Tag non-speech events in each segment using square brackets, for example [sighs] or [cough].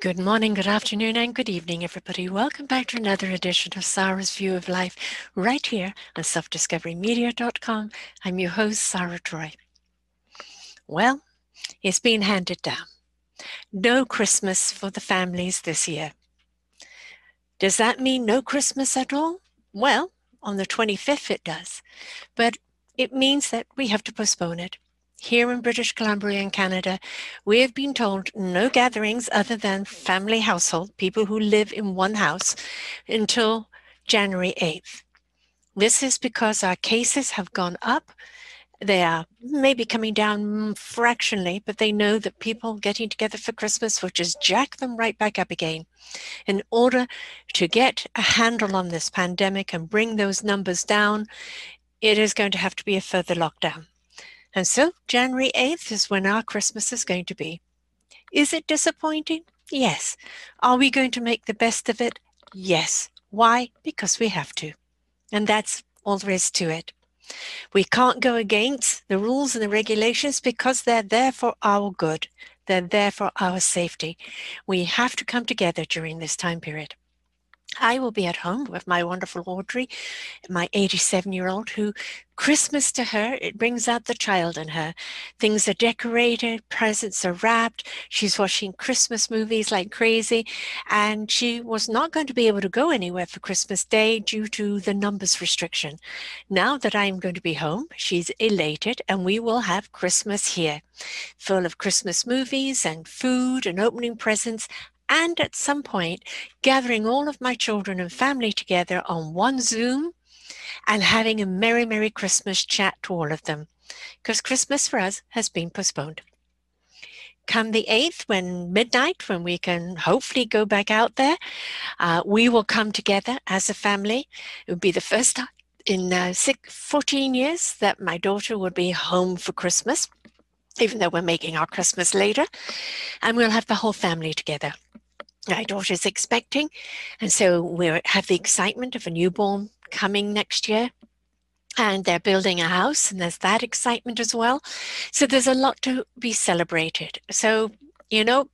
Good morning, good afternoon, and good evening, everybody. Welcome back to another edition of Sarah's View of Life right here on selfdiscoverymedia.com. I'm your host, Sarah Troy. Well, it's been handed down. No Christmas for the families this year. Does that mean no Christmas at all? Well, on the 25th it does, but it means that we have to postpone it. Here in British Columbia and Canada, we have been told no gatherings other than family household, people who live in one house, until January 8th. This is because our cases have gone up. They are maybe coming down fractionally, but they know that people getting together for Christmas will just jack them right back up again. In order to get a handle on this pandemic and bring those numbers down, it is going to have to be a further lockdown. And so January 8th is when our Christmas is going to be. Is it disappointing? Yes. Are we going to make the best of it? Yes. Why? Because we have to. And that's all there is to it. We can't go against the rules and the regulations because they're there for our good. They're there for our safety. We have to come together during this time period. I will be at home with my wonderful Audrey, my 87 year old, who Christmas to her, it brings out the child in her. Things are decorated, presents are wrapped. She's watching Christmas movies like crazy. And she was not going to be able to go anywhere for Christmas Day due to the numbers restriction. Now that I'm going to be home, she's elated and we will have Christmas here, full of Christmas movies and food and opening presents and at some point gathering all of my children and family together on one Zoom and having a merry, merry Christmas chat to all of them because Christmas for us has been postponed. Come the 8th, when midnight, when we can hopefully go back out there, uh, we will come together as a family. It would be the first time in uh, six, 14 years that my daughter would be home for Christmas, even though we're making our Christmas later. And we'll have the whole family together my daughter's expecting. And so we have the excitement of a newborn coming next year. And they're building a house, and there's that excitement as well. So there's a lot to be celebrated. So, you know,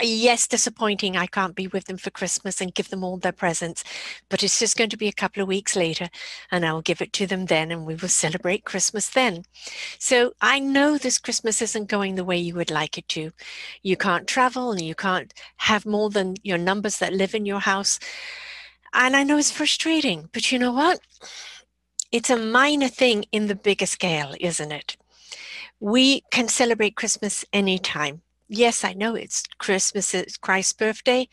yes, disappointing. I can't be with them for Christmas and give them all their presents, but it's just going to be a couple of weeks later, and I'll give it to them then, and we will celebrate Christmas then. So I know this Christmas isn't going the way you would like it to. You can't travel, and you can't have more than your numbers that live in your house. And I know it's frustrating, but you know what? It's a minor thing in the bigger scale, isn't it? We can celebrate Christmas anytime yes, I know it's Christmas, it's Christ's birthday,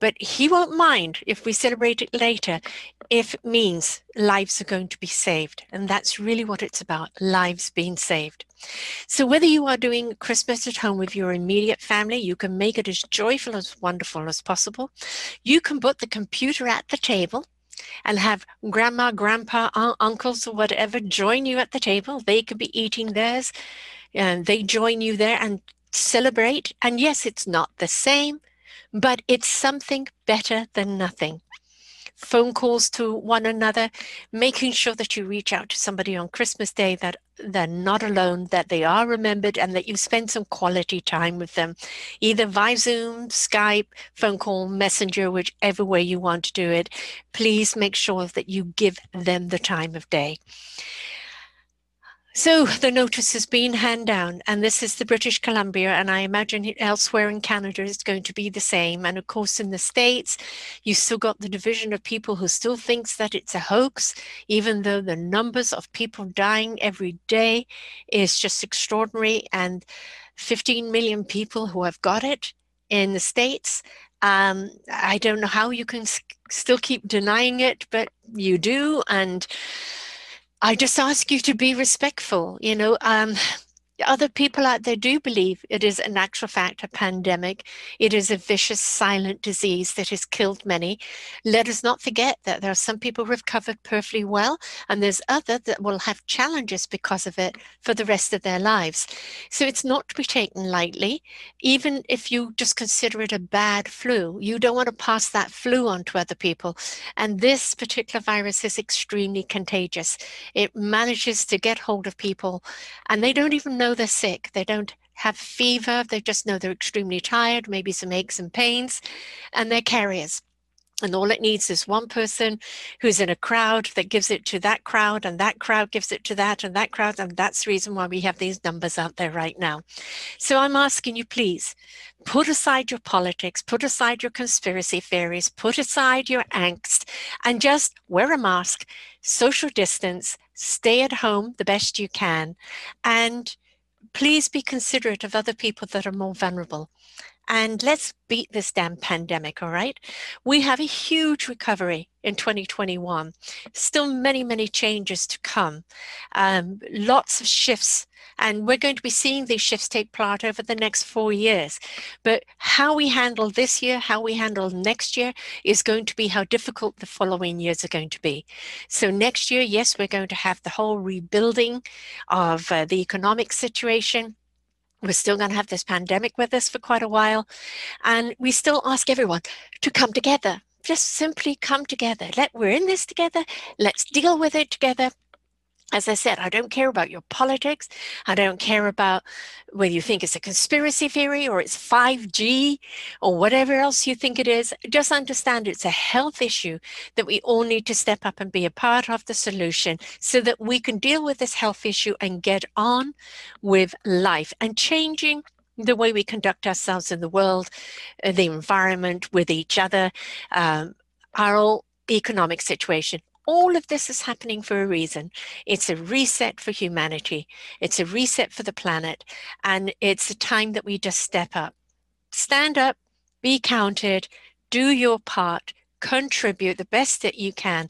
but he won't mind if we celebrate it later if it means lives are going to be saved. And that's really what it's about lives being saved. So, whether you are doing Christmas at home with your immediate family, you can make it as joyful as wonderful as possible. You can put the computer at the table and have grandma, grandpa, un- uncles, or whatever join you at the table. They could be eating theirs and they join you there and celebrate. And yes, it's not the same, but it's something better than nothing. Phone calls to one another, making sure that you reach out to somebody on Christmas Day that they're not alone, that they are remembered, and that you spend some quality time with them, either via Zoom, Skype, phone call, Messenger, whichever way you want to do it. Please make sure that you give them the time of day. So the notice has been handed down, and this is the British Columbia, and I imagine elsewhere in Canada it's going to be the same. And of course, in the States, you still got the division of people who still thinks that it's a hoax, even though the numbers of people dying every day is just extraordinary. And 15 million people who have got it in the States. Um, I don't know how you can still keep denying it, but you do. And I just ask you to be respectful. You know, um, other people out there do believe it is an actual fact a pandemic. It is a vicious, silent disease that has killed many. Let us not forget that there are some people who have recovered perfectly well, and there's other that will have challenges because of it for the rest of their lives. So it's not to be taken lightly. Even if you just consider it a bad flu, you don't want to pass that flu on to other people. And this particular virus is extremely contagious. It manages to get hold of people, and they don't even know know they're sick. They don't have fever. They just know they're extremely tired, maybe some aches and pains, and they're carriers. And all it needs is one person who's in a crowd that gives it to that crowd, and that crowd gives it to that, and that crowd. And that's the reason why we have these numbers out there right now. So I'm asking you, please put aside your politics, put aside your conspiracy theories, put aside your angst, and just wear a mask, social distance, stay at home the best you can, and please be considerate of other people that are more vulnerable. And let's beat this damn pandemic, all right? We have a huge recovery in 2021. Still many, many changes to come. Um, lots of shifts and we're going to be seeing these shifts take part over the next four years. But how we handle this year, how we handle next year is going to be how difficult the following years are going to be. So next year, yes, we're going to have the whole rebuilding of uh, the economic situation. We're still going to have this pandemic with us for quite a while. And we still ask everyone to come together just simply come together. Let we're in this together. Let's deal with it together as I said, I don't care about your politics. I don't care about whether you think it's a conspiracy theory or it's 5G or whatever else you think it is. Just understand it's a health issue that we all need to step up and be a part of the solution so that we can deal with this health issue and get on with life and changing the way we conduct ourselves in the world, uh, the environment, with each other, um, our economic situation all of this is happening for a reason. It's a reset for humanity. It's a reset for the planet. And it's a time that we just step up. Stand up, be counted, do your part, contribute the best that you can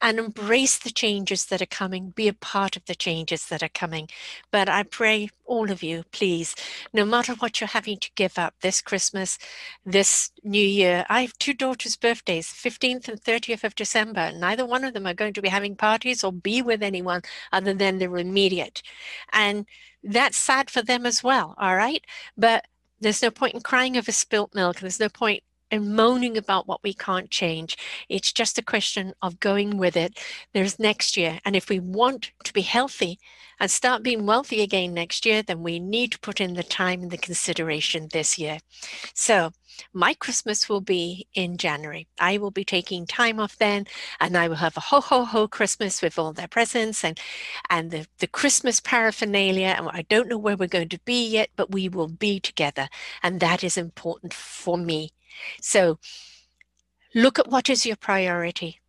and embrace the changes that are coming, be a part of the changes that are coming. But I pray all of you, please, no matter what you're having to give up this Christmas, this new year. I have two daughters' birthdays, 15th and 30th of December. Neither one of them are going to be having parties or be with anyone other than their immediate. And that's sad for them as well, all right? But there's no point in crying over spilt milk. There's no point and moaning about what we can't change. It's just a question of going with it. There's next year. And if we want to be healthy and start being wealthy again next year, then we need to put in the time and the consideration this year. So my Christmas will be in January. I will be taking time off then and I will have a ho ho ho Christmas with all their presents and and the, the Christmas paraphernalia. And I don't know where we're going to be yet, but we will be together. And that is important for me so look at what is your priority.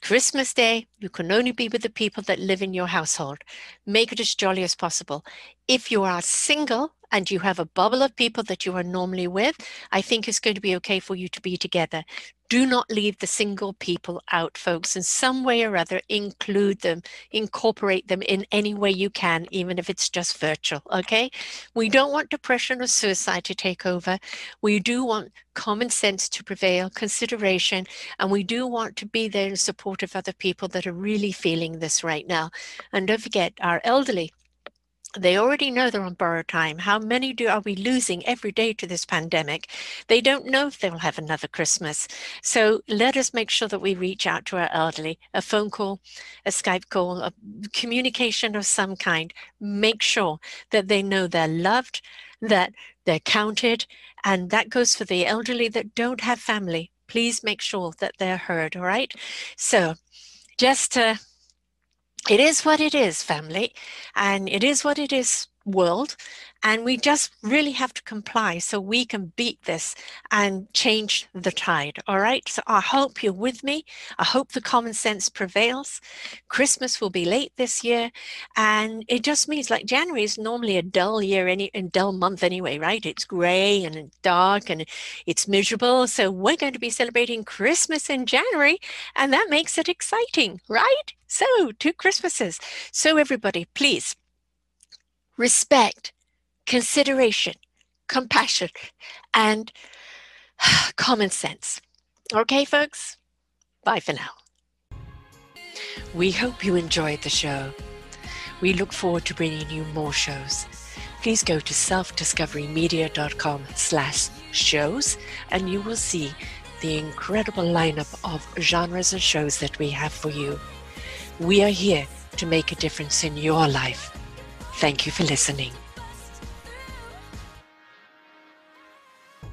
Christmas Day, you can only be with the people that live in your household. Make it as jolly as possible. If you are single and you have a bubble of people that you are normally with, I think it's going to be okay for you to be together. Do not leave the single people out, folks. In some way or other, include them, incorporate them in any way you can, even if it's just virtual. Okay. We don't want depression or suicide to take over. We do want common sense to prevail, consideration, and we do want to be there in support of other people that are really feeling this right now. And don't forget, our elderly they already know they're on borrowed time. How many do are we losing every day to this pandemic? They don't know if they'll have another Christmas. So let us make sure that we reach out to our elderly, a phone call, a Skype call, a communication of some kind. Make sure that they know they're loved, that they're counted, and that goes for the elderly that don't have family. Please make sure that they're heard, all right? So just to it is what it is, family, and it is what it is, world. And we just really have to comply so we can beat this and change the tide. All right. So I hope you're with me. I hope the common sense prevails. Christmas will be late this year. And it just means like January is normally a dull year, any a dull month anyway, right? It's gray and dark and it's miserable. So we're going to be celebrating Christmas in January. And that makes it exciting, right? So two Christmases. So everybody, please respect consideration, compassion, and [sighs] common sense. Okay, folks? Bye for now. We hope you enjoyed the show. We look forward to bringing you more shows. Please go to selfdiscoverymedia.com slash shows and you will see the incredible lineup of genres and shows that we have for you. We are here to make a difference in your life. Thank you for listening.